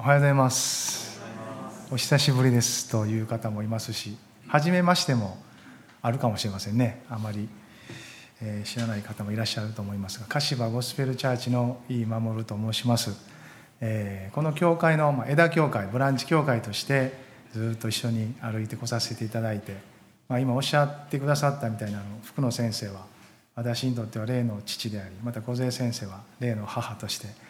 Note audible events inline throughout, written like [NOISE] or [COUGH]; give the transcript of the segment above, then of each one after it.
おはようございますお久しぶりですという方もいますし初めましてもあるかもしれませんね。あまり、えー、知らない方もいらっしゃると思いますが柏ゴスペルチャーチの井伊守と申します、えー、この教会のま枝教会ブランチ教会としてずっと一緒に歩いてこさせていただいて、まあ、今おっしゃってくださったみたいなの福野先生は私にとっては霊の父でありまた小杉先生は霊の母として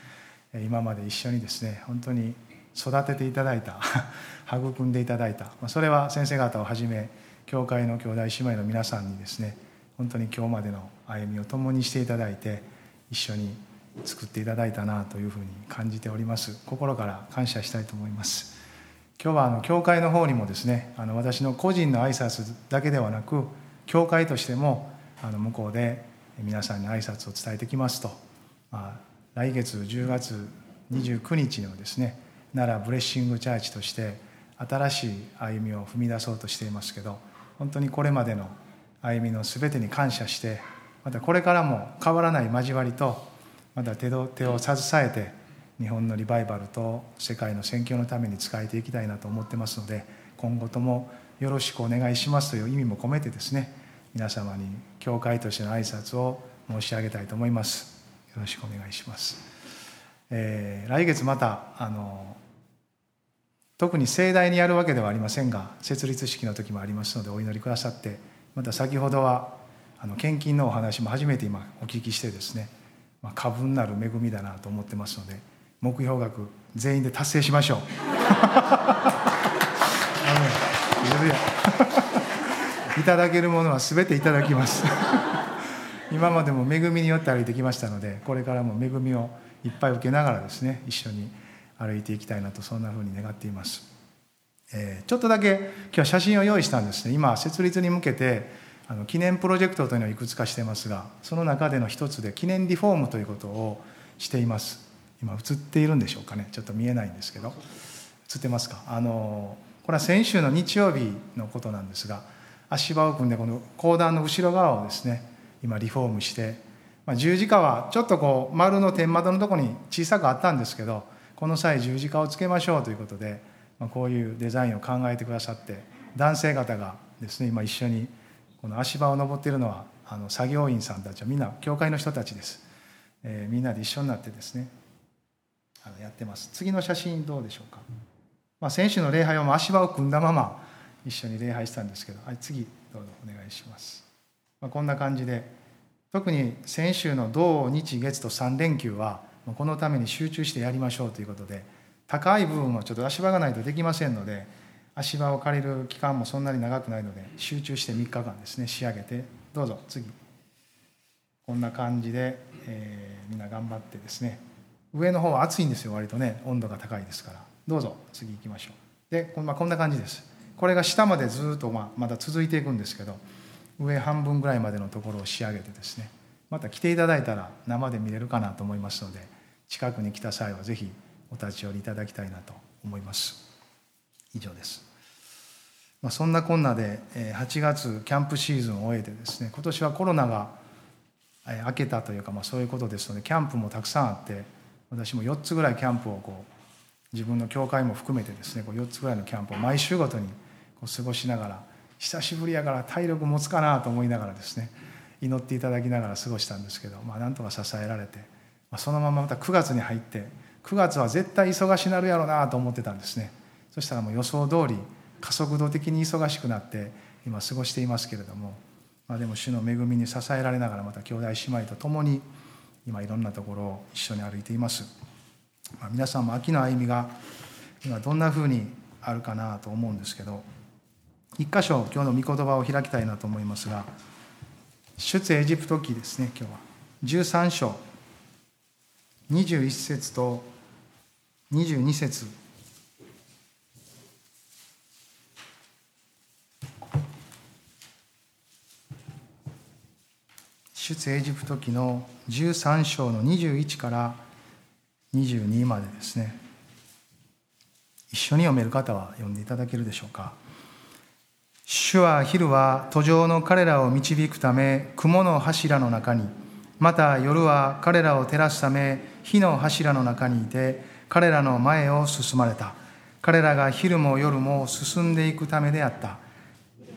今まで一緒にですね本当に育てていただいた [LAUGHS] 育んでいただいた。それは先生方をはじめ教会の兄弟姉妹の皆さんにですね本当に今日までの歩みを共にしていただいて一緒に作っていただいたなというふうに感じております。心から感謝したいと思います。今日はあの教会の方にもですねあの私の個人の挨拶だけではなく教会としてもあの向こうで皆さんに挨拶を伝えてきますと、まあ、来月10月29日のですね奈良ブレッシングチャーチとして新しい歩みを踏み出そうとしていますけど本当にこれまでの歩みの全てに感謝してまたこれからも変わらない交わりとまた手手を携えて日本のリバイバルと世界の宣教のために使えていきたいなと思ってますので今後ともよろしくお願いしますという意味も込めてですね皆様に教会としての挨拶を申し上げたいと思います。よろしくお願いします、えー、来月またあの特に盛大にやるわけではありませんが設立式の時もありますのでお祈りくださってまた先ほどはあの献金のお話も初めて今お聞きしてですね、まあ、過分なる恵みだなと思ってますので目標額全員で達成しましょう。[LAUGHS] いただけるものは全ていただきます今までも恵みによって歩いてきましたのでこれからも恵みをいっぱい受けながらですね一緒に歩いていきたいなとそんなふうに願っています、えー、ちょっとだけ今日は写真を用意したんですね。今設立に向けてあの記念プロジェクトというのをいくつかしてますがその中での一つで記念リフォームということをしています。今映っているんでしょうかね。ちょっと見えないんですけど。映ってますか？あのこれは先週の日曜日のことなんですが足場を組んでこの講談の後ろ側をですね今リフォームして、まあ、十字架はちょっとこう丸の天窓のとこに小さくあったんですけどこの際十字架をつけましょうということで、まあ、こういうデザインを考えてくださって男性方がですね今一緒にこの足場を登っているのはあの作業員さんたちはみんな教会の人たちです、えー、みんなで一緒になってですねあのやってます。次の写真どうでしょうか、まあ、先週の礼拝は足場を組んだまま一緒に礼拝したんですけど、はい、次どうぞお願いします。まあ、こんな感じで特に先週の土日月と3連休はこのために集中してやりましょうということで高い部分はちょっと足場がないとできませんので足場を借りる期間もそんなに長くないので集中して3日間ですね仕上げてどうぞ次。こんな感じで、えー、みんな頑張ってですね上の方は暑いんですよ割とね温度が高いですから。どうぞ次行きましょう。で、こんな感じです。これが下までずっとままだ続いていくんですけど上半分ぐらいまでのところを仕上げてですねまた来ていただいたら生で見れるかなと思いますので近くに来た際は是非お立ち寄りいただきたいなと思います。以上です、まあ、そんなこんなで8月キャンプシーズンを終えてですね今年はコロナが明けたというか、まあ、そういうことですのでキャンプもたくさんあって私も4つぐらいキャンプをこう自分の教会も含めてですねこう4つぐらいのキャンプを毎週ごとにこう過ごしながら久しぶりやから体力持つかなと思いながらですね祈っていただきながら過ごしたんですけど、まあ、なんとか支えられて、まあ、そのまままた9月に入って9月は絶対忙しなるやろうなと思ってたんですね。そしたらもう予想通り加速度的に忙しくなって今過ごしていますけれども、まあ、でも主の恵みに支えられながらまた兄弟姉妹と共に今いろんなところを一緒に歩いています、まあ、皆さんも秋の歩みが今どんなふうにあるかなと思うんですけど一箇所今日の御言葉を開きたいなと思いますが出エジプト記ですね今日は。13章。21節と22節。出エジプト記の13章の21から22までですね。一緒に読める方は読んでいただけるでしょうか。主は昼は途上の彼らを導くため雲の柱の中にまた夜は彼らを照らすため火の柱の中にいて彼らの前を進まれた。彼らが昼も夜も進んでいくためであった。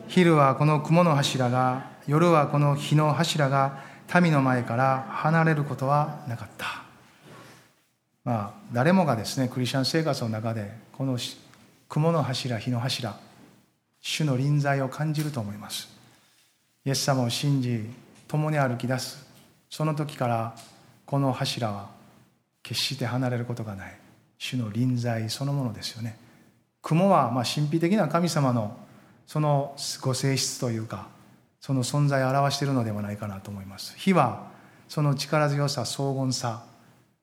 昼はこの雲の柱が夜はこの日の柱が民の前から離れることはなかった。まあ誰もがですねクリスチャン生活の中でこの雲の柱日の柱主の臨在を感じると思います。イエス様を信じ共に歩き出す。その時からこの柱は決して離れることがない。主の臨在そのものですよね。雲はま神秘的な神様のそのご性質というかその存在を表しているのではないかなと思います。火はその力強さ荘厳さ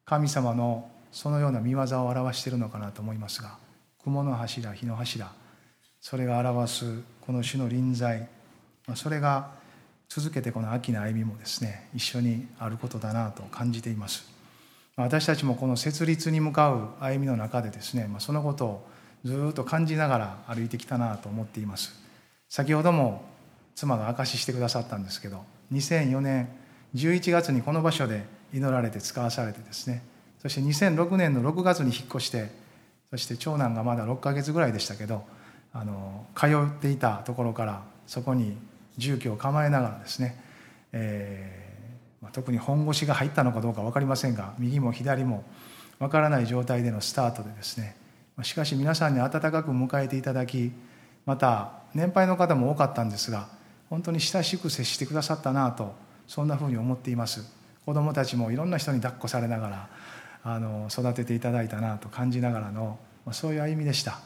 神様のそのような見業を表しているのかなと思いますが雲の柱火の柱それが表すこの主の臨在。それが続けてこの秋の歩みもですね一緒にあることだなと感じています。私たちもこの設立に向かう歩みの中でですねそのことをずっと感じながら歩いてきたなと思っています。先ほども妻が証ししてくださったんですけど2004年11月にこの場所で祈られて使わされてですねそして2006年の6月に引っ越してそして長男がまだ6ヶ月ぐらいでしたけどあの通っていたところからそこに住居を構えながらですね、えーまあ、特に本腰が入ったのかどうか分かりませんが右も左も分からない状態でのスタートでですねしかし皆さんに温かく迎えていただきまた年配の方も多かったんですが本当に親しく接してくださったなとそんなふうに思っています。子どもたちもいろんな人に抱っこされながらあの育てていただいたなと感じながらのそういう歩みでした。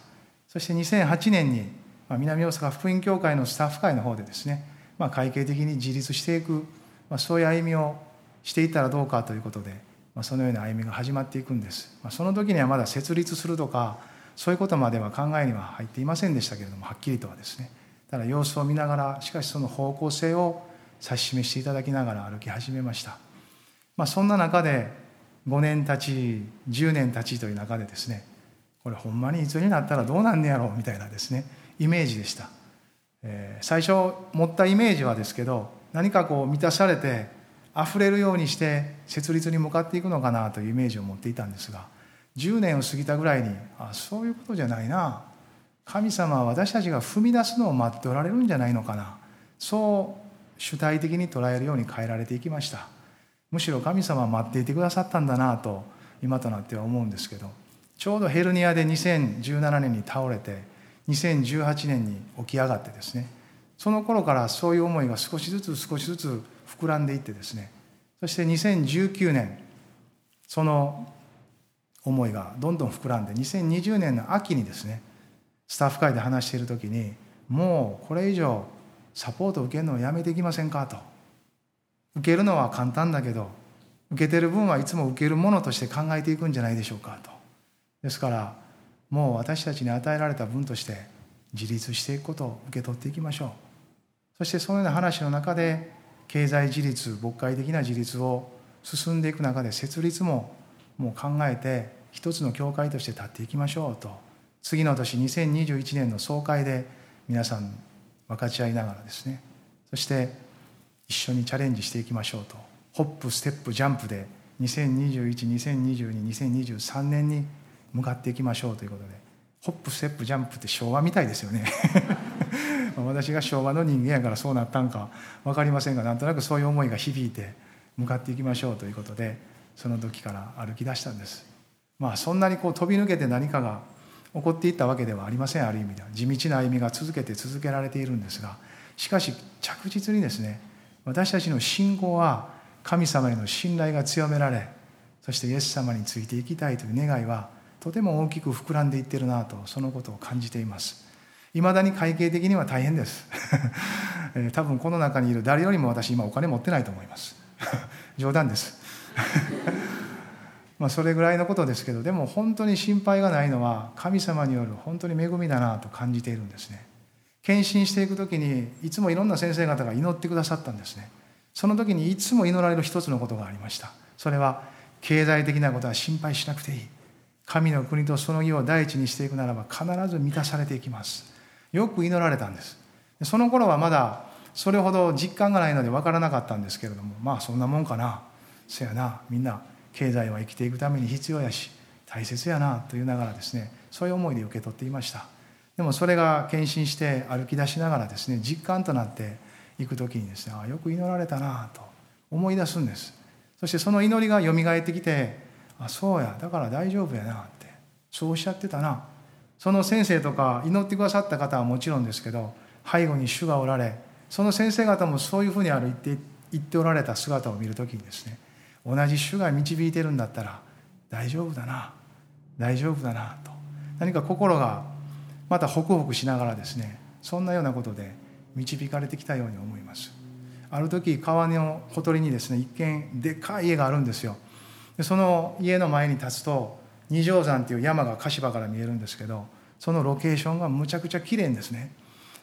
そして2008年に南大阪福音協会のスタッフ会の方でですね、まあ、会計的に自立していく、まあ、そういう歩みをしていったらどうかということで、まあ、そのような歩みが始まっていくんです、まあ、その時にはまだ設立するとかそういうことまでは考えには入っていませんでしたけれどもはっきりとはですね。ただ様子を見ながらしかしその方向性を指し示していただきながら歩き始めました、まあ、そんな中で5年たち10年たちという中でですねこれほんまにいつになったらどうなんねやろうみたいなですねイメージでした、えー、最初持ったイメージはですけど何かこう満たされて溢れるようにして設立に向かっていくのかなというイメージを持っていたんですが10年を過ぎたぐらいにあそういうことじゃないな。神様は私たちが踏み出すのを待っておられるんじゃないのかな。そう主体的に捉えるように変えられていきました。むしろ神様は待っていてくださったんだなと今となっては思うんですけど。ちょうどヘルニアで2017年に倒れて2018年に起き上がってですねその頃からそういう思いが少しずつ少しずつ膨らんでいってですねそして2019年その思いがどんどん膨らんで2020年の秋にですねスタッフ会で話している時にもうこれ以上サポート受けるのをやめていきませんか？と。受けるのは簡単だけど受けてる分はいつも受けるものとして考えていくんじゃないでしょうか？と。ですからもう私たちに与えられた分として自立していくことを受け取っていきましょう。そしてそのような話の中で経済自立牧会的な自立を進んでいく中で設立ももう考えて一つの教会として立っていきましょうと。次の年2021年の総会で皆さん分かち合いながらですね。そして一緒にチャレンジしていきましょうと。ホップステップジャンプで202120222023年に向かっていきましょうということでホップステップジャンプって昭和みたいですよね。[LAUGHS] 私が昭和の人間やからそうなったんか分かりませんがなんとなくそういう思いが響いて向かっていきましょうということでその時から歩き出したんです。まあそんなにこう飛び抜けて何かが起こっていったわけではありませんある意味では。地道な歩みが続けて続けられているんですがしかし着実にですね私たちの信仰は神様への信頼が強められそしてイエス様についていきたいという願いはとても大きく膨らんでいってるなとそのことを感じています。いまだに会計的には大変です。[LAUGHS] 多分この中にいる誰よりも私今お金持ってないと思います。[LAUGHS] 冗談です。[LAUGHS] まあそれぐらいのことですけどでも本当に心配がないのは神様による本当に恵みだなと感じているんですね。献身していく時にいつもいろんな先生方が祈ってくださったんですね。その時にいつも祈られる一つのことがありました。それは経済的なことは心配しなくていい。神の国とその義を第一にしていくならば必ず満たされていきます。よく祈られたんです。その頃はまだそれほど実感がないので分からなかったんですけれどもまあそんなもんかな。そやな。みんな経済は生きていくために必要やし大切やなと言いながらですねそういう思いで受け取っていました。でもそれが献身して歩き出しながらですね実感となっていく時にですねあよく祈られたなと思い出すんです。そしてその祈りがよみがえってきてあそうや。だから大丈夫やなって。そうおっしゃってたな。その先生とか祈ってくださった方はもちろんですけど背後に主がおられその先生方もそういうふうに歩いて言っておられた姿を見る時にですね同じ主が導いてるんだったら大丈夫だな。大丈夫だなと。何か心がまたホクホクしながらですねそんなようなことで導かれてきたように思います。ある時川のほとりにですね一見でかい家があるんですよ。でその家の前に立つと二条山っていう山が柏から見えるんですけどそのロケーションがむちゃくちゃ綺麗ですね。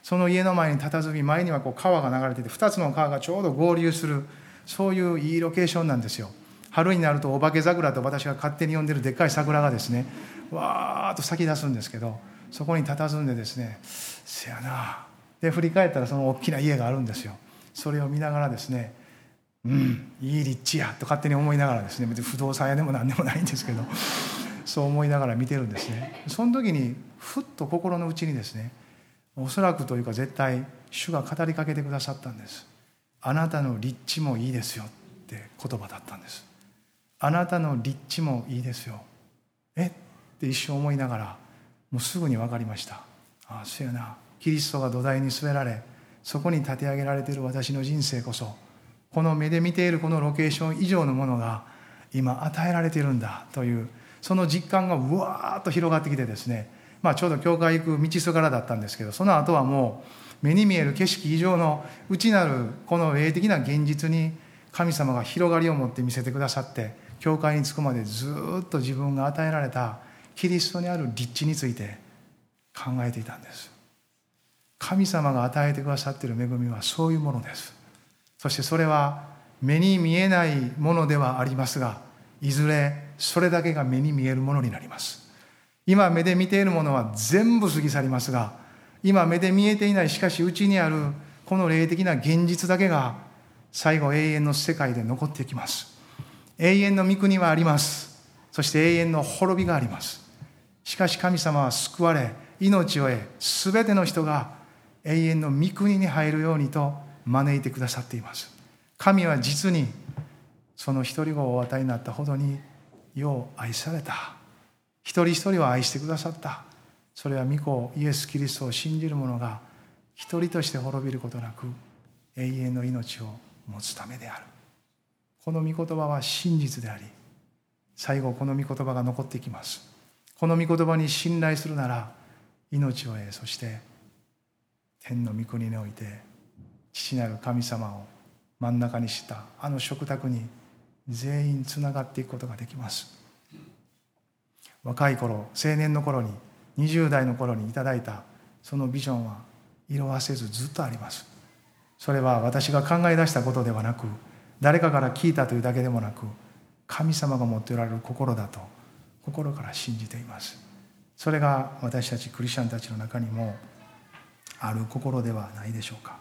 その家の前に佇み前にはこう川が流れてて2つの川がちょうど合流するそういういいロケーションなんですよ。春になるとお化け桜と私が勝手に呼んでるでっかい桜がですねわーっと咲き出すんですけどそこに佇んでですねせやな。で振り返ったらその大きな家があるんですよ。それを見ながらですねうん。いい立地やと勝手に思いながらですね。別に不動産屋でも何でもないんですけど。[LAUGHS] そう思いながら見てるんですね。その時にふっと心の内にですねおそらくというか絶対主が語りかけてくださったんです。あなたの立地もいいですよって言葉だったんです。あなたの立地もいいですよ。えって一瞬思いながらもうすぐに分かりました。ああそうやな。キリストが土台に据えられそこに立て上げられている私の人生こそこの目で見ているこのロケーション以上のものが今与えられているんだというその実感がうわーっと広がってきてですね、まあ、ちょうど教会行く道すがらだったんですけどその後はもう目に見える景色以上の内なるこの霊的な現実に神様が広がりを持って見せてくださって教会に着くまでずっと自分が与えられたキリストにある立地について考えていたんです。神様が与えてくださっている恵みはそういうものです。そしてそれは目に見えないものではありますがいずれそれだけが目に見えるものになります。今目で見ているものは全部過ぎ去りますが今目で見えていないしかしうちにあるこの霊的な現実だけが最後永遠の世界で残っていきます。永遠の御国はあります。そして永遠の滅びがあります。しかし神様は救われ命を得全ての人が永遠の御国に入るようにと招いてくださっています。神は実にその一人をお与えになったほどによう愛された。一人一人を愛してくださった。それは御子イエス・キリストを信じる者が一人として滅びることなく永遠の命を持つためである。この御言葉は真実であり最後この御言葉が残ってきます。この御言葉に信頼するなら命を得そして天の御国において父なる神様を真ん中にしたあの食卓に全員つながっていくことができます。若い頃青年の頃に20代の頃にいただいたそのビジョンは色あせずずっとあります。それは私が考え出したことではなく誰かから聞いたというだけでもなく神様が持っておられる心だと心から信じています。それが私たちクリスチャンたちの中にもある心ではないでしょうか、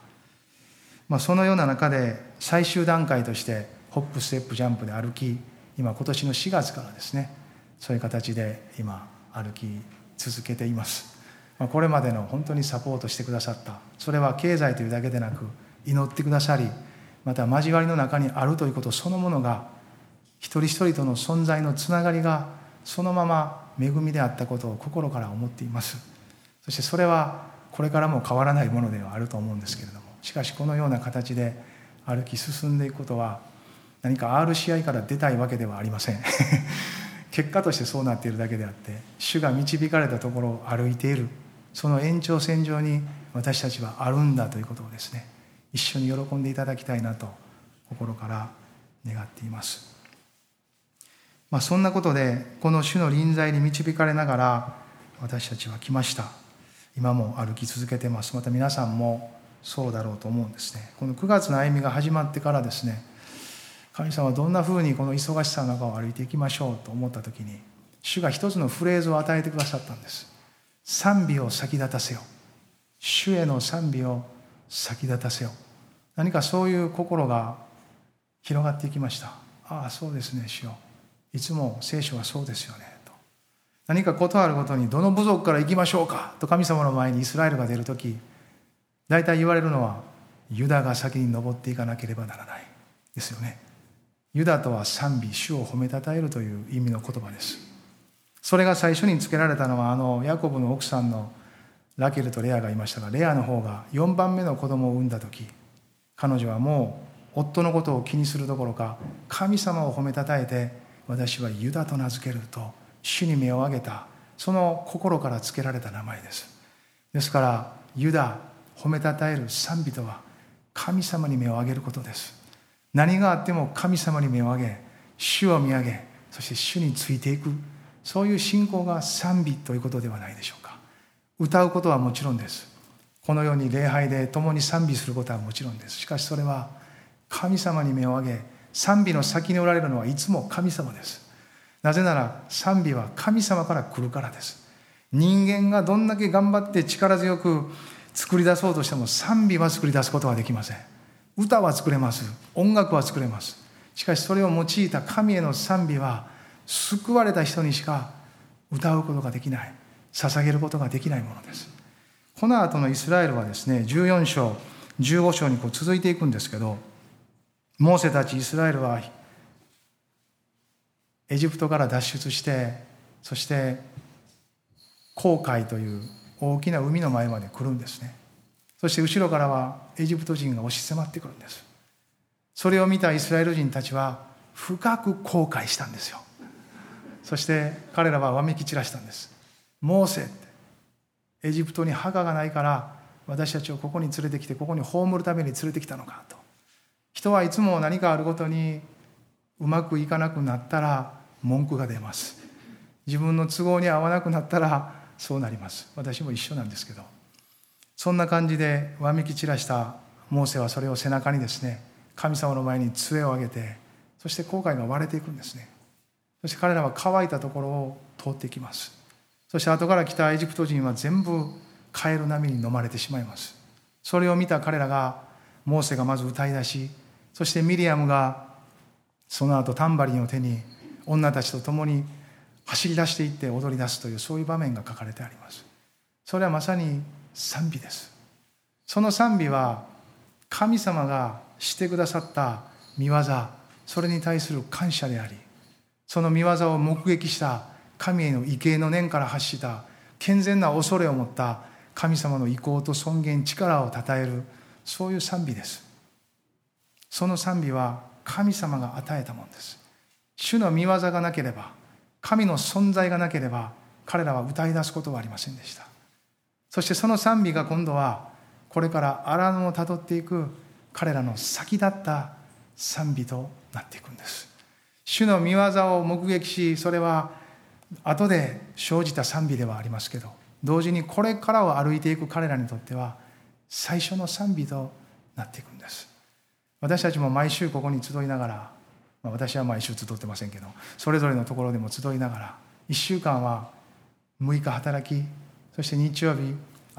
まあ、そのような中で最終段階としてホップステップジャンプで歩き今今年の4月からですねそういう形で今歩き続けています、まあ、これまでの本当にサポートしてくださったそれは経済というだけでなく祈ってくださりまた交わりの中にあるということそのものが一人一人との存在のつながりがそのまま恵みであったことを心から思っています。そしてそれはこれからも変わらないものではあると思うんですけれどもしかしこのような形で歩き進んでいくことは何か RCI から出たいわけではありません。[LAUGHS] 結果としてそうなっているだけであって主が導かれたところを歩いている。その延長線上に私たちはあるんだということをですね一緒に喜んでいただきたいなと心から願っています。まあ、そんなことでこの主の臨在に導かれながら私たちは来ました。今も歩き続けてます。また皆さんもそうだろうと思うんですね。この9月の歩みが始まってからですね神様はどんなふうにこの忙しさの中を歩いていきましょうと思った時に主が一つのフレーズを与えてくださったんです。賛美を先立たせよ。主への賛美を先立たせよ。何かそういう心が広がっていきました。ああそうですね主よ。いつも聖書はそうですよねと。何か事あるごとにどの部族から行きましょうかと神様の前にイスラエルが出る時大体言われるのはユダが先に登っていかなければならない。ですよね。ユダとは賛美主を褒めたたえるという意味の言葉です。それが最初に付けられたのはあのヤコブの奥さんのラケルとレアがいましたがレアの方が4番目の子供を産んだ時彼女はもう夫のことを気にするどころか神様を褒めたたえて私はユダと名付けると主に目を上げた。その心から付けられた名前です。ですからユダ褒めたたえる賛美とは神様に目を上げることです。何があっても神様に目を上げ主を見上げそして主についていく。そういう信仰が賛美ということではないでしょうか。歌うことはもちろんです。このように礼拝で共に賛美することはもちろんです。しかしそれは神様に目を上げ賛美の先におられるのはいつも神様です。なぜなら賛美は神様から来るからです。人間がどんだけ頑張って力強く作り出そうとしても賛美は作り出すことはできません。歌は作れます。音楽は作れます。しかしそれを用いた神への賛美は救われた人にしか歌うことができない。捧げることができないものです。この後のイスラエルはですね14章15章にこう続いていくんですけどモーセたちイスラエルはエジプトから脱出してそして航海という大きな海の前まで来るんですね。そして後ろからはエジプト人が押し迫ってくるんです。それを見たイスラエル人たちは深く後悔したんですよ。そして彼らはわめき散らしたんです。モーセってエジプトに墓がないから私たちをここに連れてきてここに葬るために連れてきたのかと。人はいつも何かあるごとにうまくいかなくなったら文句が出ます。自分の都合に合わなくなったらそうなります。私も一緒なんですけど。そんな感じでわめき散らしたモーセはそれを背中にですね神様の前に杖を上げてそして後悔が割れていくんですね。そして彼らは乾いたところを通っていきます。そして後から来たエジプト人は全部カエル波に飲まれてしまいます。それを見た彼らがモーセがまず歌い出しそしてミリアムがその後タンバリンを手に女たちと共に走り出していって踊り出すというそういう場面が書かれてあります。それはまさに賛美です。その賛美は神様がしてくださった見業それに対する感謝でありその見業を目撃した神への畏敬の念から発した健全な恐れを持った神様の意向と尊厳力をたたえるそういう賛美です。その賛美は神様が与えたものです。主の見業がなければ神の存在がなければ彼らは歌い出すことはありませんでした。そしてその賛美が今度はこれから荒野をたどっていく彼らの先立った賛美となっていくんです。主の見業を目撃しそれは後で生じた賛美ではありますけど同時にこれからを歩いていく彼らにとっては最初の賛美となっていくんです。私たちも毎週ここに集いながらまあ、私は毎週集ってませんけどそれぞれのところでも集いながら1週間は6日働きそして日曜日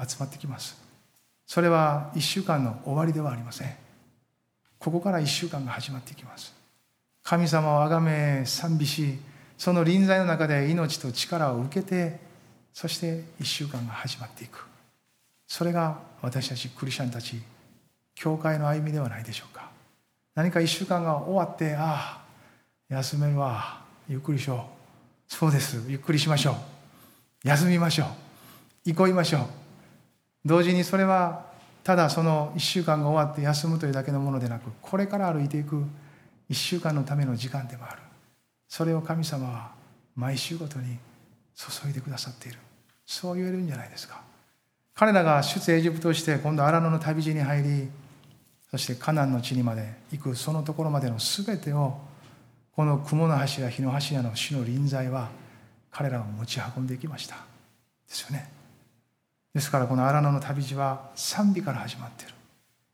集まってきます。それは1週間の終わりではありません。ここから1週間が始まっていきます。神様をあがめ賛美しその臨在の中で命と力を受けてそして1週間が始まっていく。それが私たちクリスチャンたち教会の歩みではないでしょうか。何か1週間が終わってああ休めるわ。ゆっくりしよう。そうです。ゆっくりしましょう。休みましょう。憩いましょう。同時にそれはただその1週間が終わって休むというだけのものでなくこれから歩いていく1週間のための時間でもある。それを神様は毎週ごとに注いでくださっている。そう言えるんじゃないですか。彼らが出エジプトして今度荒野の旅路に入りそしてカナンの地にまで行くそのところまでの全てをこの雲の柱火の柱の主の臨在は彼らを持ち運んでいきました。ですよね。ですからこの荒野の旅路は賛美から始まっている。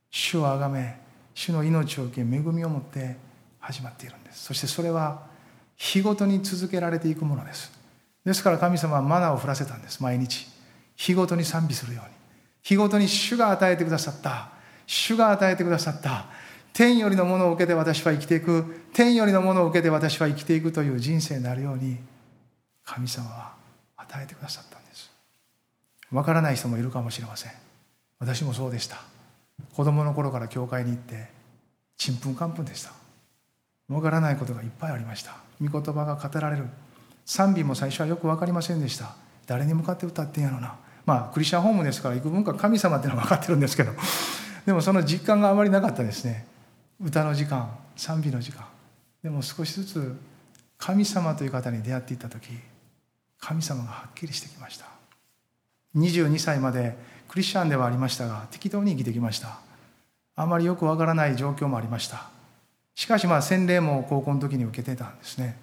主をあがめ主の命を受け恵みを持って始まっているんです。そしてそれは日ごとに続けられていくものです。ですから神様はマナーを降らせたんです。毎日。日ごとに賛美するように。日ごとに主が与えてくださった主が与えてくださった。天よりのものを受けて私は生きていく。天よりのものを受けて私は生きていくという人生になるように神様は与えてくださったんです。わからない人もいるかもしれません。私もそうでした。子供の頃から教会に行ってちんぷんかんぷんでした。わからないことがいっぱいありました。御言葉が語られる。賛美も最初はよく分かりませんでした。誰に向かって歌ってんやろな。まあクリスチャンホームですから幾分か神様っていうのは分かってるんですけど。でもその実感があまりなかったですね。歌の時間賛美の時間。でも少しずつ神様という方に出会っていった時神様がはっきりしてきました。22歳までクリスチャンではありましたが適当に生きてきました。あまりよくわからない状況もありました。しかしまあ洗礼も高校の時に受けてたんですね。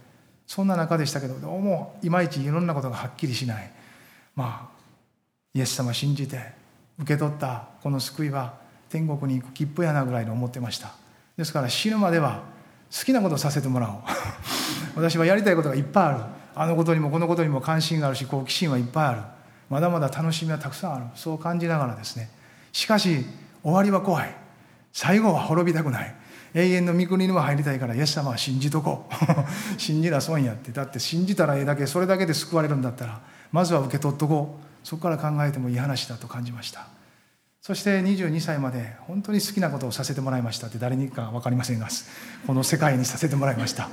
そんな中でしたけどどうもいまいちいろんなことがはっきりしない。まあイエス様信じて受け取ったこの救いは天国に行く切符やなぐらいに思ってました。ですから死ぬまでは好きなことさせてもらおう。[LAUGHS] 私はやりたいことがいっぱいある。あのことにもこのことにも関心があるし好奇心はいっぱいある。まだまだ楽しみはたくさんある。そう感じながらですね。しかし終わりは怖い。最後は滅びたくない。永遠の御国にも入りたいからイエス様は信じとこう。[LAUGHS] 信じな損やって。だって信じたらええだけそれだけで救われるんだったらまずは受け取っとこう。そこから考えてもいい話だと感じました。そして22歳まで本当に好きなことをさせてもらいましたって誰にか分かりませんがこの世界にさせてもらいました。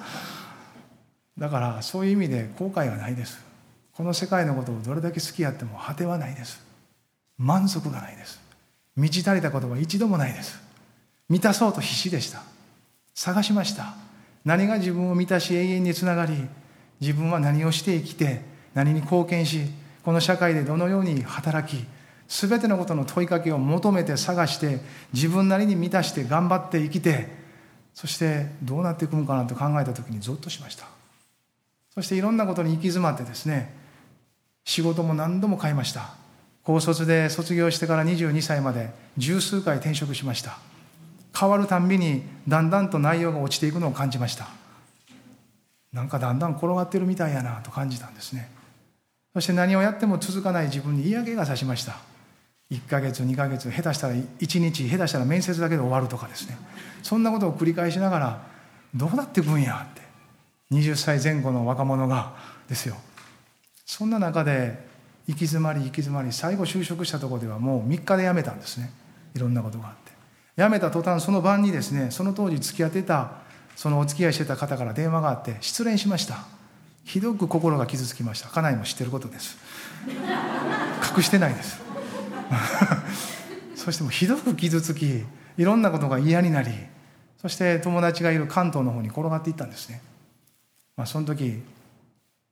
だからそういう意味で後悔はないです。この世界のことをどれだけ好きやっても果てはないです。満足がないです。満ち足りたことは一度もないです。満たそうと必死でした。探しました。何が自分を満たし永遠につながり自分は何をして生きて何に貢献しこの社会でどのように働き全てのことの問いかけを求めて探して自分なりに満たして頑張って生きてそしてどうなっていくのかなと考えた時にゾッとしました。そしていろんなことに行き詰まってですね仕事も何度も変えました。高卒で卒業してから22歳まで十数回転職しました。変わるたんびにだんだんと内容が落ちていくのを感じました。なんかだんだん転がってるみたいやなと感じたんですね。そして何をやっても続かない自分に嫌気がさしました。1ヶ月2ヶ月下手したら1日下手したら面接だけで終わるとかですね。そんなことを繰り返しながらどうなっていくんや？って。20歳前後の若者がですよ。そんな中で行き詰まり行き詰まり最後就職したところではもう3日で辞めたんですね。いろんなことがあって。辞めた途端その晩にですねその当時付き合ってたそのお付き合いしてた方から電話があって失恋しました。ひどく心が傷つきました。家内も知ってることです。隠してないです。[LAUGHS] そしてもひどく傷つきいろんなことが嫌になりそして友達がいる関東の方に転がっていったんですね、まあ、その時、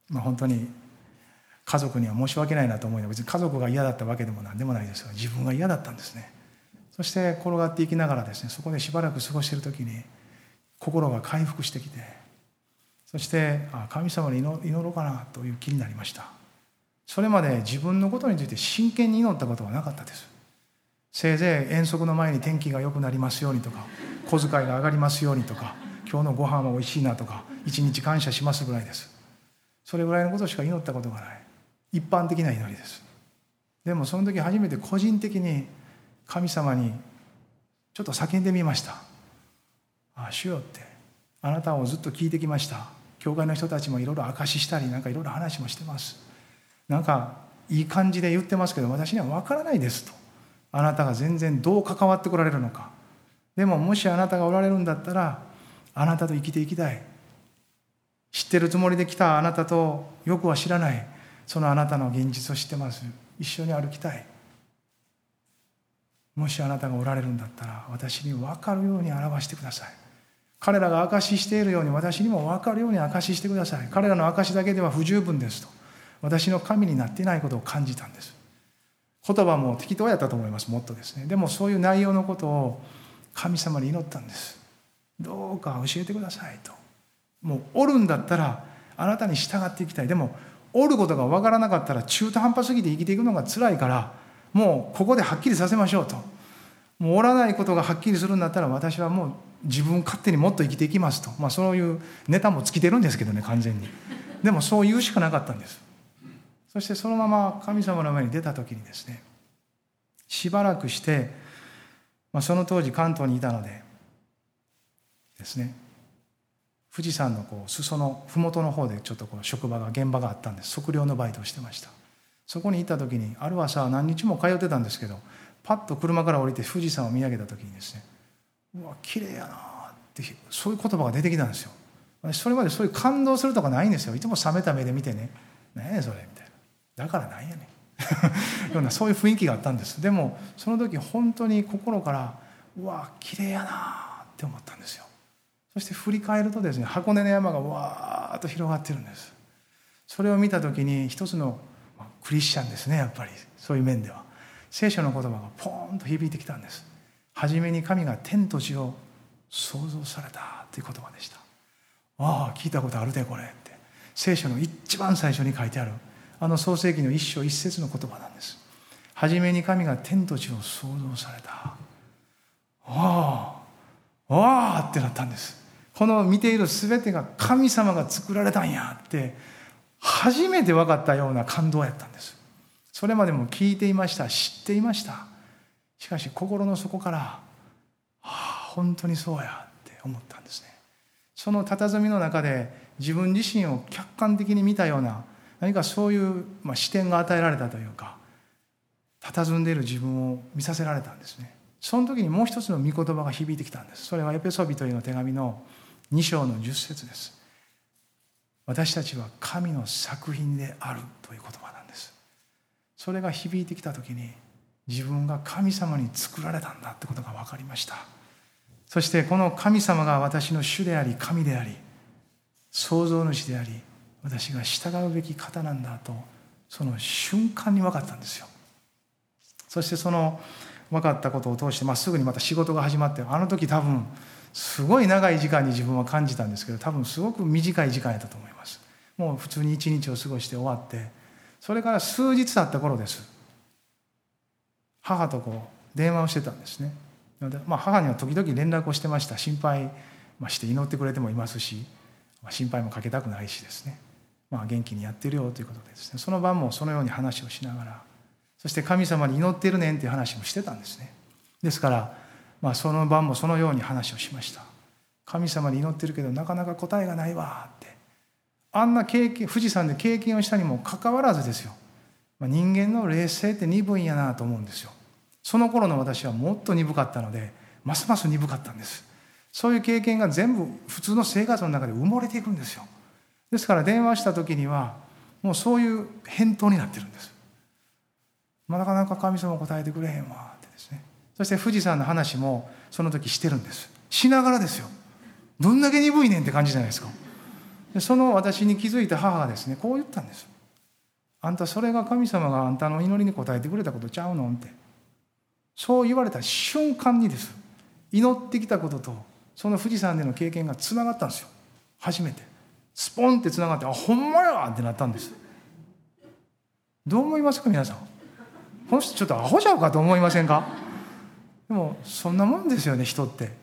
まあ、本当に家族には申し訳ないなと思い別に家族が嫌だったわけでも何でもないですが自分が嫌だったんですね。そして転がっていきながらですねそこでしばらく過ごしている時に心が回復してきてそしてああ神様に祈ろうかなという気になりました。それまで自分のことについて真剣に祈ったことはなかったです。せいぜい遠足の前に天気が良くなりますようにとか小遣いが上がりますようにとか今日のご飯は美味しいなとか一日感謝しますぐらいです。それぐらいのことしか祈ったことがない。一般的な祈りです。でもその時初めて個人的に神様にちょっと叫んでみました「ああ主よ」ってあなたをずっと聞いてきました。教会の人たちもいろいろ証ししたりなんかいろいろ話もしてます。なんかいい感じで言ってますけど私には分からないですと。あなたが全然どう関わってこられるのか。でももしあなたがおられるんだったらあなたと生きていきたい。知ってるつもりで来たあなたとよくは知らない。そのあなたの現実を知ってます。一緒に歩きたい。もしあなたがおられるんだったら私に分かるように表してください。彼らが証ししているように私にも分かるように証ししてください。彼らの証しだけでは不十分ですと。私の神になっていないことを感じたんです。言葉も適当やったと思います。もっとですね。でもそういう内容のことを神様に祈ったんです。どうか教えてくださいと。もうおるんだったらあなたに従っていきたい。でもおることが分からなかったら中途半端すぎて生きていくのが辛いからもうここではっきりさせましょうと。もうおらないことがはっきりするんだったら私はもう自分勝手にもっと生きていきますと、まあ、そういうネタも尽きてるんですけどね完全に。でもそう言うしかなかったんです。そしてそのまま神様の前に出た時にですねしばらくして、まあ、その当時関東にいたのでですね富士山のこう裾の麓の方でちょっとこう職場が現場があったんです。測量のバイトをしてました。そこに行った時にある朝何日も通ってたんですけどパッと車から降りて富士山を見上げた時にですねうわ綺麗やなってそういう言葉が出てきたんですよ。それまでそういう感動するとかないんですよ。いつも冷めた目で見てね「何やそれ」みたいな。だからなんやねん。[LAUGHS] ようなそういう雰囲気があったんです。でもその時本当に心からうわ綺麗やなって思ったんですよ。そして振り返るとですね箱根の山がわーっと広がってるんです。それを見た時に一つのクリスチャンですねやっぱり。そういう面では。聖書の言葉がポーンと響いてきたんです。初めに神が天と地を創造されたという言葉でした。ああ聞いたことあるでこれって。聖書の一番最初に書いてあるあの創世記の一章一節の言葉なんです。初めに神が天と地を創造された。ああああってなったんです。この見ている全てが神様が作られたんやって初めて分かったような感動やったんです。それまでも聞いていました知っていました。しかし心の底からああ本当にそうやって思ったんですね。その佇みの中で自分自身を客観的に見たような何かそういう、まあ、視点が与えられたというか佇んでいる自分を見させられたんですね。その時にもう一つの御言葉が響いてきたんです。それはエペソビトへの手紙の2章の10節です。私たちは神の作品であるという言葉なんです。それが響いてきた時に自分が神様に作られたんだってことが分かりました。そしてこの神様が私の主であり神であり創造主であり私が従うべき方なんだとその瞬間に分かったんですよ。そしてその分かったことを通して、まあ、すぐにまた仕事が始まってあの時多分すごい長い時間に自分は感じたんですけど多分すごく短い時間やったと思います。もう普通に一日を過ごして終わってそれから数日経った頃です。母とこう電話をしてたんですね。まあ、母には時々連絡をしてました。心配して祈ってくれてもいますし心配もかけたくないしですね、まあ、元気にやってるよということでですね。その晩もそのように話をしながらそして神様に祈ってるねんっていう話もしてたんですね。ですからまあ、その晩もそのように話をしました。神様に祈ってるけどなかなか答えがないわって。あんな経験富士山で経験をしたにもかかわらずですよ、まあ、人間の冷静って鈍いんやなと思うんですよ。その頃の私はもっと鈍かったのでますます鈍かったんです。そういう経験が全部普通の生活の中で埋もれていくんですよ。ですから電話した時にはもうそういう返答になってるんです、まあ、なかなか神様答えてくれへんわってですね。そして富士山の話もその時してるんです。しながらですよ。どんだけ鈍いねんって感じじゃないですか。でその私に気づいた母がですねこう言ったんです。あんたそれが神様があんたの祈りに応えてくれたことちゃうのって。そう言われた瞬間にです。祈ってきたこととその富士山での経験がつながったんですよ。初めて。スポンってつながってあほんまやってなったんです。どう思いますか皆さん。この人ちょっとアホちゃうかと思いませんか？でもそんなもんですよね人って。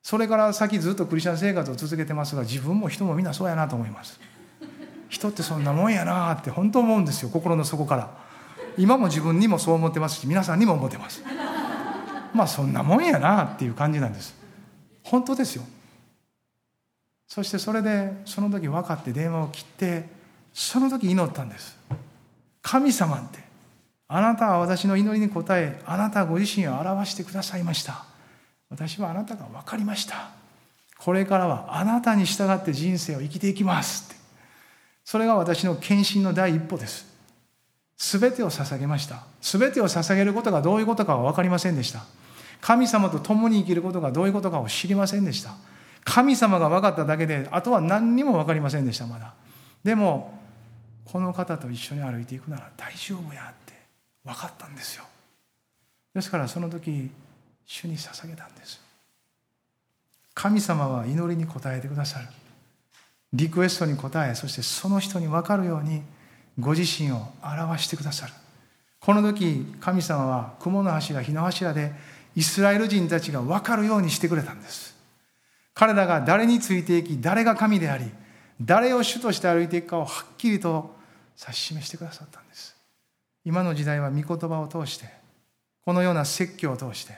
それから先ずっとクリスチャン生活を続けてますが自分も人もみんなそうやなと思います。人ってそんなもんやなって本当思うんですよ心の底から。今も自分にもそう思ってますし皆さんにも思ってます。まあそんなもんやなっていう感じなんです。本当ですよ。そしてそれでその時分かって電話を切ってその時祈ったんです。神様ってあなたは私の祈りに応えあなたご自身を表してくださいました。私はあなたが分かりました。これからはあなたに従って人生を生きていきますって。それが私の献身の第一歩です。全てを捧げました。全てを捧げることがどういうことかは分かりませんでした。神様と共に生きることがどういうことかを知りませんでした。神様が分かっただけであとは何にも分かりませんでしたまだ。でもこの方と一緒に歩いていくなら大丈夫やって分かったんですよ。ですからその時主に捧げたんです。神様は祈りに応えてくださる。リクエストに応えそしてその人に分かるようにご自身を表してくださる。この時神様は雲の柱火の柱でイスラエル人たちが分かるようにしてくれたんです。彼らが誰についていき誰が神であり誰を主として歩いていくかをはっきりと指し示してくださったんです。今の時代は御言葉を通してこのような説教を通して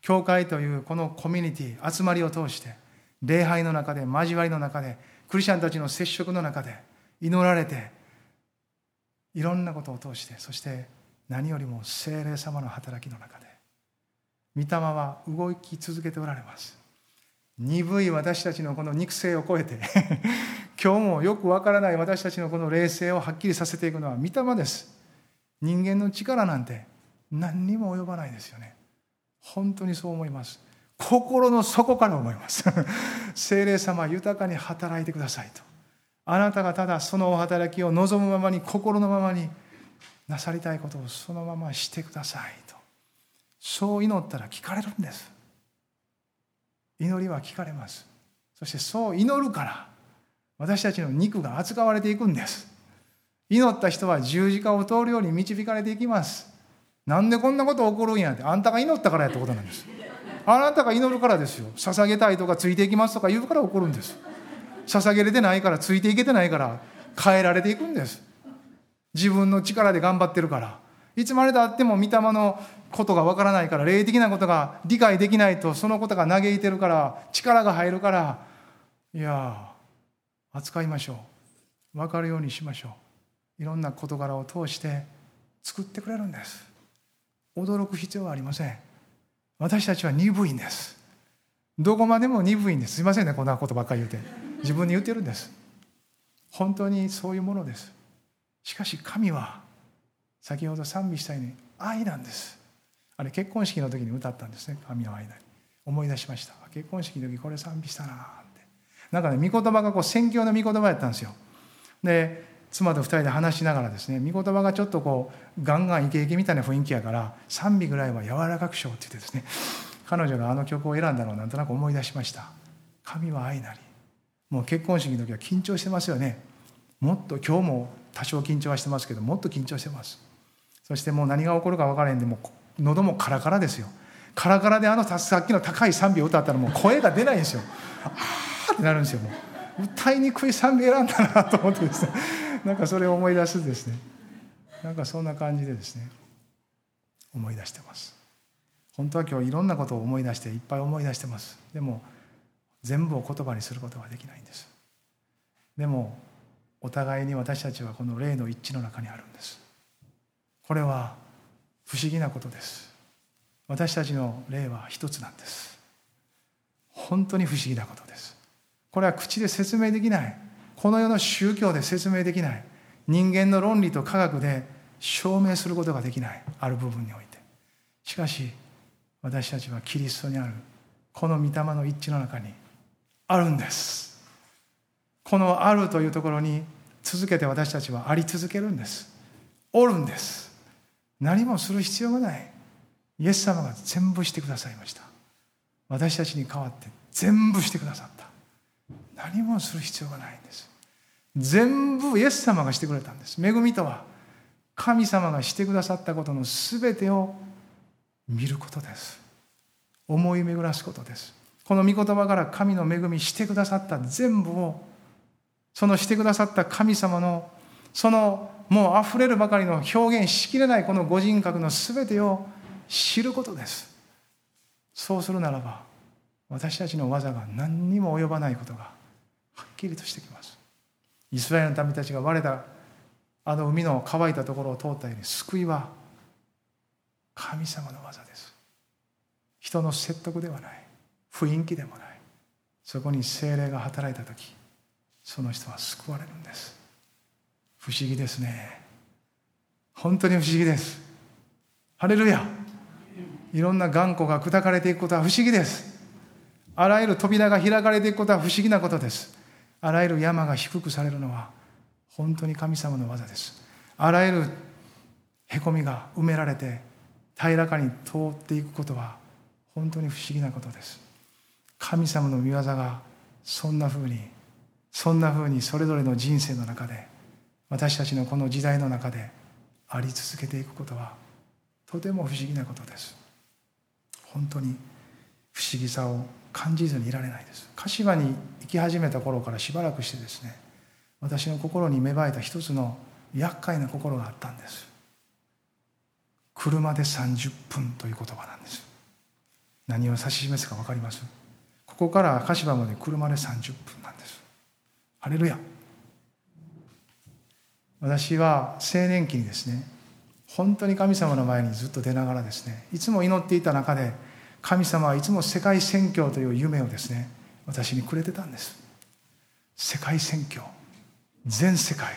教会というこのコミュニティ集まりを通して礼拝の中で交わりの中でクリスチャンたちの接触の中で祈られていろんなことを通してそして何よりも精霊様の働きの中で御霊は動き続けておられます。鈍い私たちのこの肉声を超えて [LAUGHS] 今日もよくわからない私たちのこの霊性をはっきりさせていくのは御霊です。人間の力なんて何にも及ばないですよね。本当にそう思います。心の底から思います。[LAUGHS] 精霊様豊かに働いてくださいと。あなたがただそのお働きを望むままに心のままになさりたいことをそのまましてくださいと。そう祈ったら聞かれるんです。祈りは聞かれます。そしてそう祈るから私たちの肉が扱われていくんです。祈った人は十字架を通るように導かれていきます。なんでこんなこと起こるんやってあんたが祈ったからやってことなんです。あなたが祈るからですよ。捧げたいとかついていきますとか言うから起こるんです。捧げれてないからついていけてないから変えられていくんです。自分の力で頑張ってるから。いつまでたっても御霊のことがわからないから霊的なことが理解できないとそのことが嘆いてるから力が入るからいや扱いましょう。分かるようにしましょう。いろんな事柄を通して作ってくれるんです。驚く必要はありません。私たちは鈍いんです。どこまでも鈍いんです。すいませんねこんなことばっかり言うて。自分に言ってるんです。本当にそういうものです。しかし神は先ほど賛美したように愛なんです。あれ結婚式の時に歌ったんですね。神の愛だ思い出しました。結婚式の時これ賛美したな。って。なんかね御言葉がこう宣教の御言葉やったんですよ。で妻と二人で話しながらですね御言葉がちょっとこうガンガンイケイケみたいな雰囲気やから賛美ぐらいは柔らかくしようって言ってですね彼女があの曲を選んだのをなんとなく思い出しました。神は愛なり。もう結婚式の時は緊張してますよね。もっと今日も多少緊張はしてますけどもっと緊張してます。そしてもう何が起こるか分からへんでも喉もカラカラですよ。カラカラであのさっきの高い賛美を歌ったらもう声が出ないんですよ。ああってなるんですよもう。歌いにくい賛美選んだなと思ってですね。[LAUGHS] なんかそれを思い出すですね。なんかそんな感じでですね。思い出してます。本当は今日いろんなことを思い出していっぱい思い出してます。でも全部を言葉にすることはできないんです。でもお互いに私たちはこの霊の一致の中にあるんです。これは不思議なことです。私たちの霊は一つなんです。本当に不思議なことです。これは口で説明できない。この世の宗教で説明できない。人間の論理と科学で証明することができない。ある部分において。しかし私たちはキリストにある。この御霊の一致の中にあるんです。このあるというところに続けて私たちはあり続けるんです。おるんです。何もする必要がない。イエス様が全部してくださいました。私たちに代わって全部してくださった。何もする必要がないんです。全部イエス様がしてくれたんです。恵みとは神様がしてくださったことの全てを見ることです。思い巡らすことです。この御言葉から神の恵みしてくださった全部をそのしてくださった神様のそのもう溢れるばかりの表現しきれないこのご人格の全てを知ることです。そうするならば私たちの技が何にも及ばないことがはっきりとしてきます。イスラエルの民たちが割れたあの海の乾いたところを通ったように救いは神様の技です。人の説得ではない。雰囲気でもない。そこに精霊が働いた時その人は救われるんです。不思議ですね。本当に不思議です。ハレルヤ。いろんな頑固が砕かれていくことは不思議です。あらゆる扉が開かれていくことは不思議なことです。あらゆる山が低くされるのは本当に神様の技です。あらゆるへこみが埋められて平らかに通っていくことは本当に不思議なことです。神様の御業がそんなふうにそんなふうにそれぞれの人生の中で私たちのこの時代の中であり続けていくことはとても不思議なことです。本当に不思議さを感じずにいられないです。柏に行き始めた頃からしばらくしてですね私の心に芽生えた一つの厄介な心があったんです。車で30分という言葉なんです。何を指し示すか分かりますここから鹿島まで車で30分なんです。ハレルヤ。私は青年期にですね本当に神様の前にずっと出ながらですねいつも祈っていた中で神様はいつも世界宣教という夢をですね私にくれてたんです。世界宣教全世界。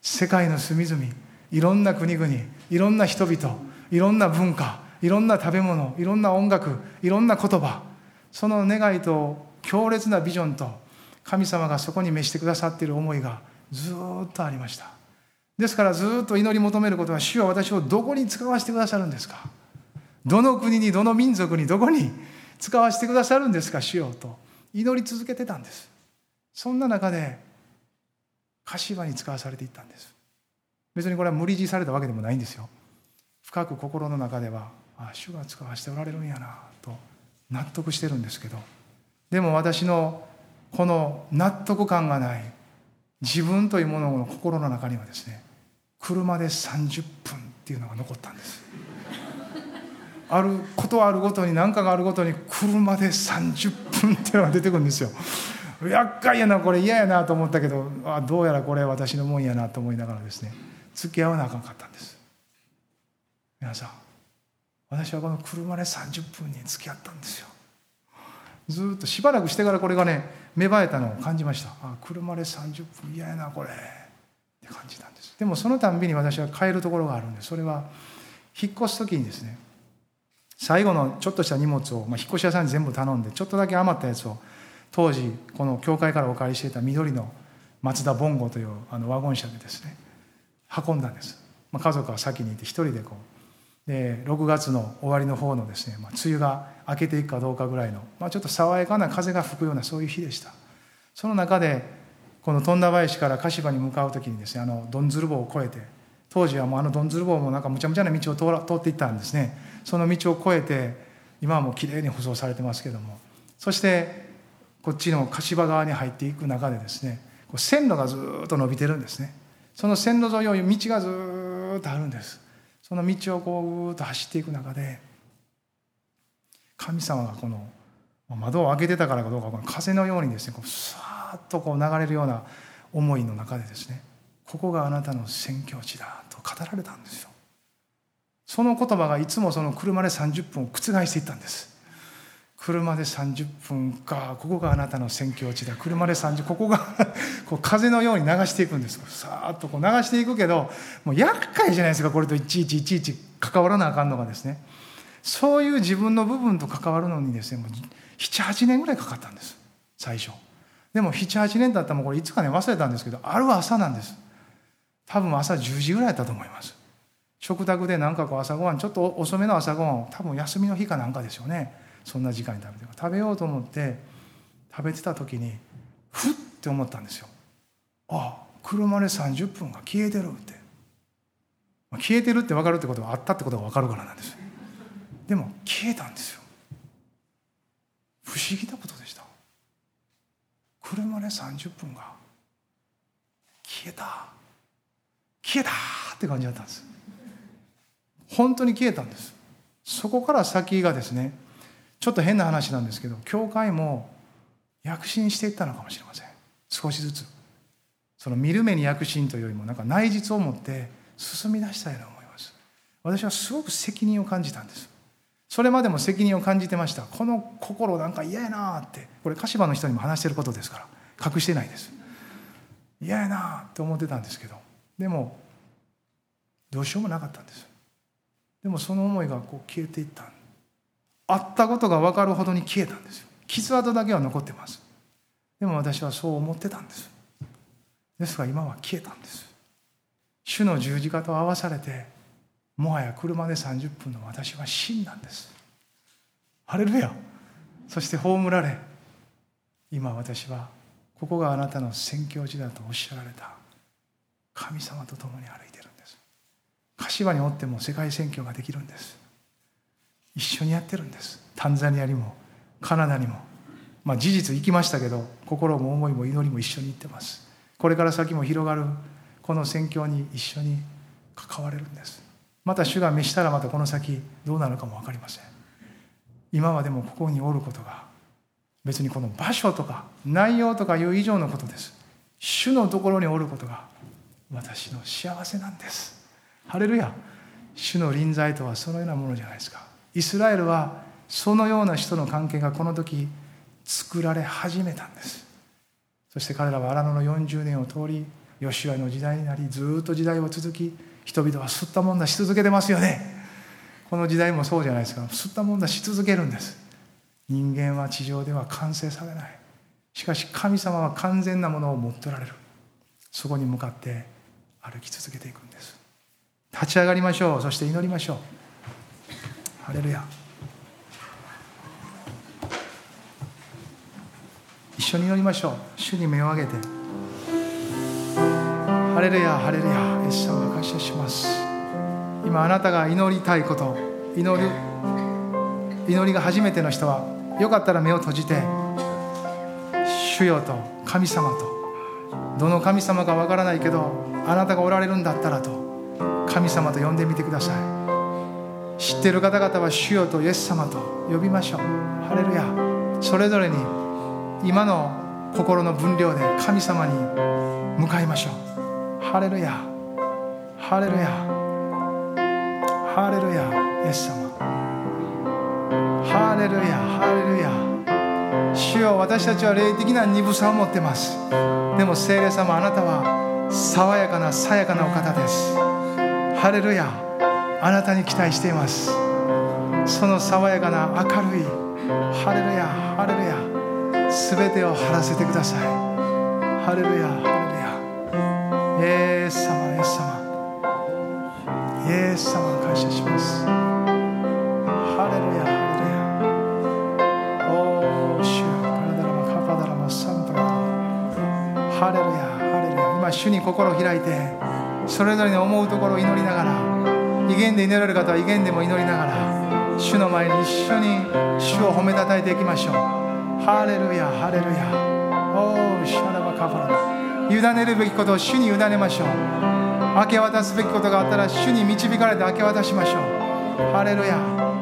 世界の隅々。いろんな国々。いろんな人々。いろんな文化。いろんな食べ物。いろんな音楽。いろんな言葉。その願いと強烈なビジョンと神様がそこに召してくださっている思いがずっとありました。ですからずっと祈り求めることは主は私をどこに使わせてくださるんですか？どの国にどの民族にどこに使わせてくださるんですか？主よと祈り続けてたんです。そんな中で柏に使わされていったんです。別にこれは無理強いされたわけでもないんですよ。深く心の中ではあ主が使わせておられるんやなと納得してるんですけど。でも私のこの納得感がない自分というものの心の中にはですね車で30分っていうのが残ったんです。あることあるごとに何かがあるごとに車で30分っていうのが出てくるんですよ。厄介やなこれ嫌やなと思ったけどあどうやらこれ私のもんやなと思いながらですね付き合わなあかんかったんです。皆さん私はこの車で30分に付き合ったんですよ。ずっとしばらくしてからこれがね芽生えたのを感じました。あ車で30分嫌やなこれ。って感じたんです。でもそのたんびに私は変えるところがあるんです。それは引っ越す時にですね最後のちょっとした荷物を、まあ、引っ越し屋さんに全部頼んでちょっとだけ余ったやつを当時この教会からお借りしていた緑の松田ボンゴというあのワゴン車でですね運んだんです、まあ、家族は先にいて一人でこうで6月の終わりの方のですね、まあ、梅雨が明けていくかどうかぐらいの、まあ、ちょっと爽やかな風が吹くようなそういう日でした。その中でこの富田林から柏に向かう時にですねあのどんずる棒を越えて当時はもうあのどんずる棒もなんかむちゃむちゃな道を通ら通っていったんですね。その道を越えて今はもうきれいに舗装されてますけども。そしてこっちの柏川に入っていく中でですねこう線路がずっと伸びてるんですね。その線路沿いを道がずっとあるんです。その道をこうぐっと走っていく中で神様がこの窓を開けてたからかどうかこの風のようにですねこうさーっとこう流れるような思いの中でですねここがあなたの宣教地だと語られたんですよ。その言葉がいつもその車で30分を覆していったんです。車で30分かここがあなたの宣教地だ。車で30ここが [LAUGHS] こう風のように流していくんです。さーっとこう流していくけどもう厄介じゃないですか。これといちいちいちいち関わらなあかんのがですね。そういう自分の部分と関わるのにですねもう78年ぐらいかかったんです。最初。でも78年だったらもうこれいつかね忘れたんですけどある朝なんです。多分朝10時ぐらいだったと思います。食卓で何かこう朝ごはんちょっと遅めの朝ごはんを多分休みの日かなんかですよね。そんな時間に食べて食べようと思って食べてた時にふって思ったんですよ。ああ車で30分が消えてるって。消えてるって分かるってことはあったってことが分かるからなんですでも消えたんですよ。不思議なことでした。車で30分が消えた。消えたって感じだったんです。本当に消えたんです。そこから先がですねちょっと変な話なんですけど教会も躍進していったのかもしれません。少しずつ。その見る目に躍進というよりもなんか内実を持って進み出したいと思います。私はすごく責任を感じたんです。それまでも責任を感じてました。この心なんか嫌やなって。これ鹿島の人にも話してることですから隠してないです。嫌やなって思ってたんですけどでもどうしようもなかったんです。でもその思いがこう消えていったんですあったことが分かるほどに消えたんですよ。傷跡だけは残ってます。でも私はそう思ってたんです。ですが今は消えたんです。主の十字架と合わされてもはや車で30分の私は死んだんです。ハレルヤ。そして葬られ今私はここがあなたの宣教地だとおっしゃられた。神様と共に歩いてるんです。柏におっても世界宣教ができるんです。一緒にやってるんです。タンザニアにもカナダにも。まあ事実行きましたけど心も思いも祈りも一緒に行ってます。これから先も広がるこの宣教に一緒に関われるんです。また主が召したらまたこの先どうなるかも分かりません。今はでもここにおることが別にこの場所とか内容とかいう以上のことです。主のところにおることが私の幸せなんです。ハレルヤ。主の臨在とはそのようなものじゃないですか。イスラエルはそのような人の関係がこの時作られ始めたんです。そして彼らは荒野の40年を通り吉シの時代になりずっと時代を続き人々は吸ったもんだし続けてますよね。この時代もそうじゃないですか。吸ったもんだし続けるんです。人間は地上では完成されない。しかし神様は完全なものを持っておられる。そこに向かって歩き続けていくんです。立ち上がりましょう。そして祈りましょう。ハレルヤ一緒に祈りましょう主に目を上げてハレルヤハレルヤイエス様を感謝します今あなたが祈りたいこと祈る祈りが初めての人はよかったら目を閉じて主よと神様とどの神様かわからないけどあなたがおられるんだったらと神様と呼んでみてください知ってる方々は主よとイエス様と呼びましょう。ハレルヤ。それぞれに今の心の分量で神様に向かいましょう。ハレルヤ。ハレルヤ。ハレルヤ。イエス様。ハレルヤ。ハレルヤ。主よ私たちは霊的な鈍さを持ってます。でも聖霊様あなたは爽やかなさやかなお方です。ハレルヤ。あなたに期待しています。その爽やかな明るいハレルヤハレルヤ全てを晴らせてください。ハレルヤハレルヤ。イエス様イエス様。イエス様感謝します。ハレルヤハレルヤ。おー主カラダラマカパダラマサンタラハレルヤハレルヤ。今主に心を開いてそれぞれに思うところを祈りながら威厳で祈れる方は威厳でも祈りながら主の前に一緒に主を褒めたたえていきましょう。ハレルヤハレルヤ。おーシャラバカパラ委ねるべきことを主に委ねましょう。明け渡すべきことがあったら主に導かれて明け渡しましょう。ハレルヤ。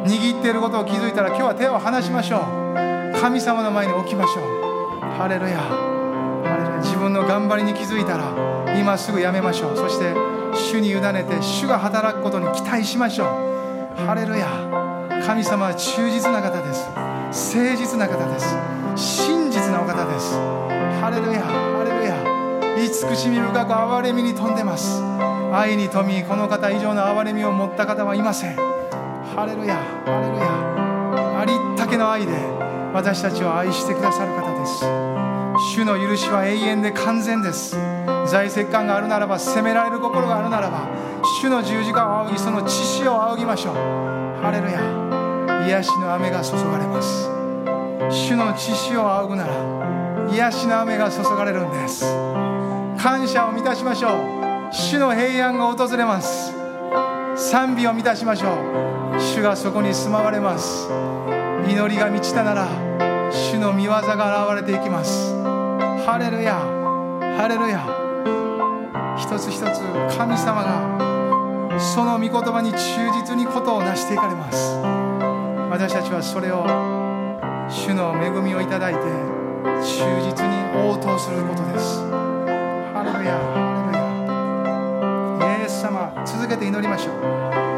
握っていることを気づいたら今日は手を離しましょう。神様の前に置きましょう。ハレルヤ。ハレルヤ。自分の頑張りに気づいたら今すぐやめましょう。そして主に委ねて主が働くことに期待しましょう。ハレルヤ。神様は忠実な方です。誠実な方です。真実なお方です。ハレルヤ。ハレルヤ。慈しみ深く憐れみに富んでます。愛に富みこの方以上の憐れみを持った方はいません。ハレルヤ。ハレルヤ。ありったけの愛で私たちを愛してくださる方です。主の許しは永遠で完全です。財石感があるならば責められる心があるならば主の十字架を仰ぎその血潮を仰ぎましょう。ハレルヤ。癒しの雨が注がれます。主の血潮を仰ぐなら癒しの雨が注がれるんです。感謝を満たしましょう。主の平安が訪れます。賛美を満たしましょう。主がそこに住まわれます。祈りが満ちたなら主の御業が現れていきます。ハレルヤ。ハレルヤ。一つ一つ神様がその御言葉に忠実にことを成していかれます。私たちはそれを主の恵みをいただいて忠実に応答することです。ハレルヤハレルヤ。イエス様続けて祈りましょう。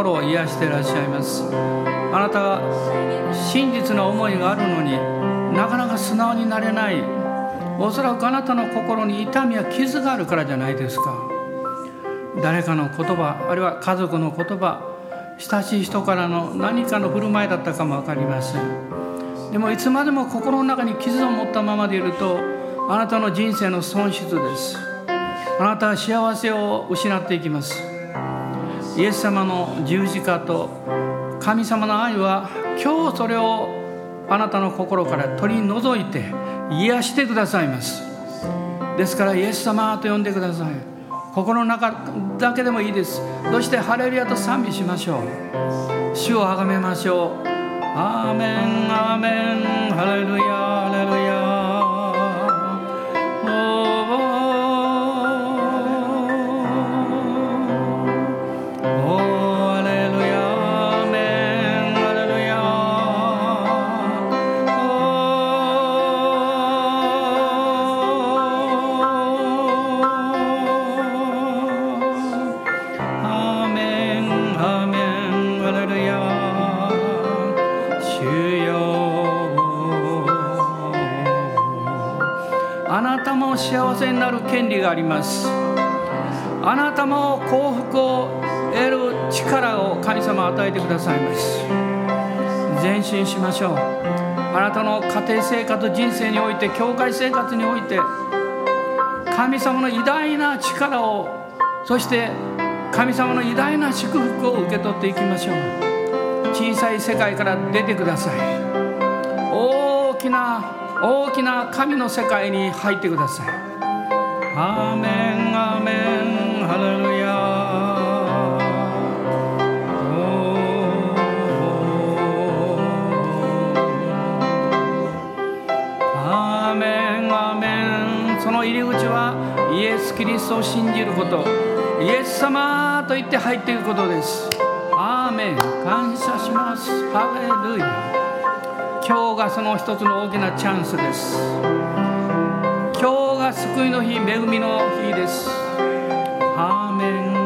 心を癒していらっしゃいます。あなたは真実な思いがあるのになかなか素直になれない。おそらくあなたの心に痛みや傷があるからじゃないですか。誰かの言葉あるいは家族の言葉親しい人からの何かの振る舞いだったかも分かりません。でもいつまでも心の中に傷を持ったままでいるとあなたの人生の損失です。あなたは幸せを失っていきます。イエス様の十字架と神様の愛は今日それをあなたの心から取り除いて癒してくださいます。ですからイエス様と呼んでください。心の中だけでもいいです。そしてハレルヤと賛美しましょう。主をあがめましょう。アーメンアーメン。ハレルヤハレルヤ。があります。あなたも幸福を得る力を神様与えてくださいます。前進しましょう。あなたの家庭生活人生において教会生活において神様の偉大な力をそして神様の偉大な祝福を受け取っていきましょう。小さい世界から出てください。大きな大きな神の世界に入ってください。キリストを信じること。イエス様と言って入っていくことです。アーメン感謝します。ハレルヤ今日がその一つの大きなチャンスです。今日が救いの日恵みの日です。アーメン。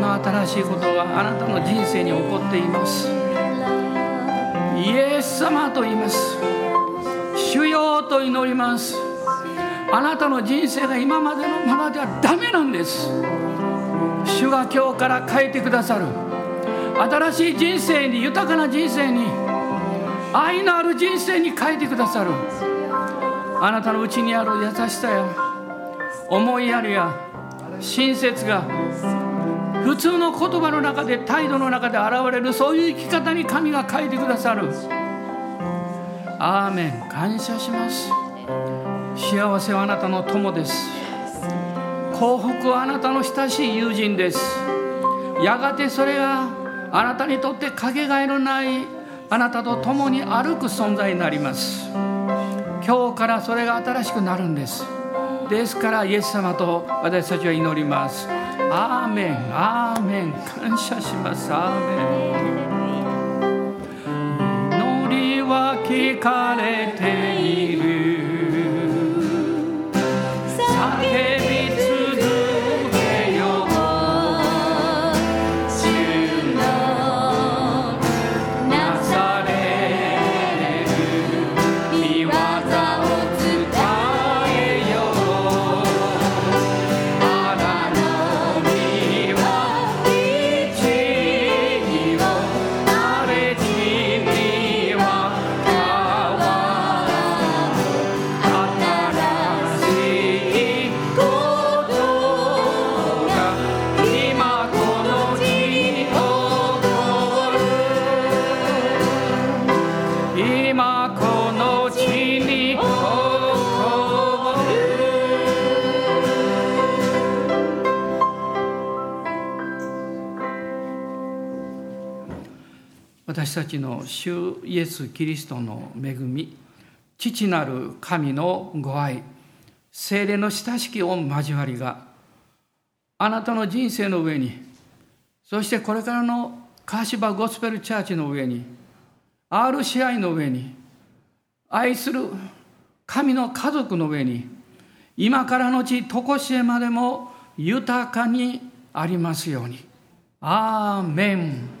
ヤ今新しいことがあなたの人生に起こっています。イエス様と言います。主よと祈ります。あなたの人生が今までのままではダメなんです。主が今日から変えてくださる。新しい人生に豊かな人生に愛のある人生に変えてくださる。あなたのうちにある優しさや思いやりや親切が普通の言葉の中で態度の中で現れるそういう生き方に神が変えてくださる。アーメン。感謝します。幸せはあなたの友です。幸福はあなたの親しい友人です。やがてそれがあなたにとってかけがえのないあなたと共に歩く存在になります。今日からそれが新しくなるんです。ですからイエス様と私たちは祈ります。アーメンアーメン感謝します。アーメン祈りは聞かれている。主イエス・キリストの恵み父なる神のご愛精霊の親しき御交わりがあなたの人生の上にそしてこれからの川芝ゴスペルチャーチの上に RCI の上に愛する神の家族の上に今からのち常しえまでも豊かにありますように。アーメン。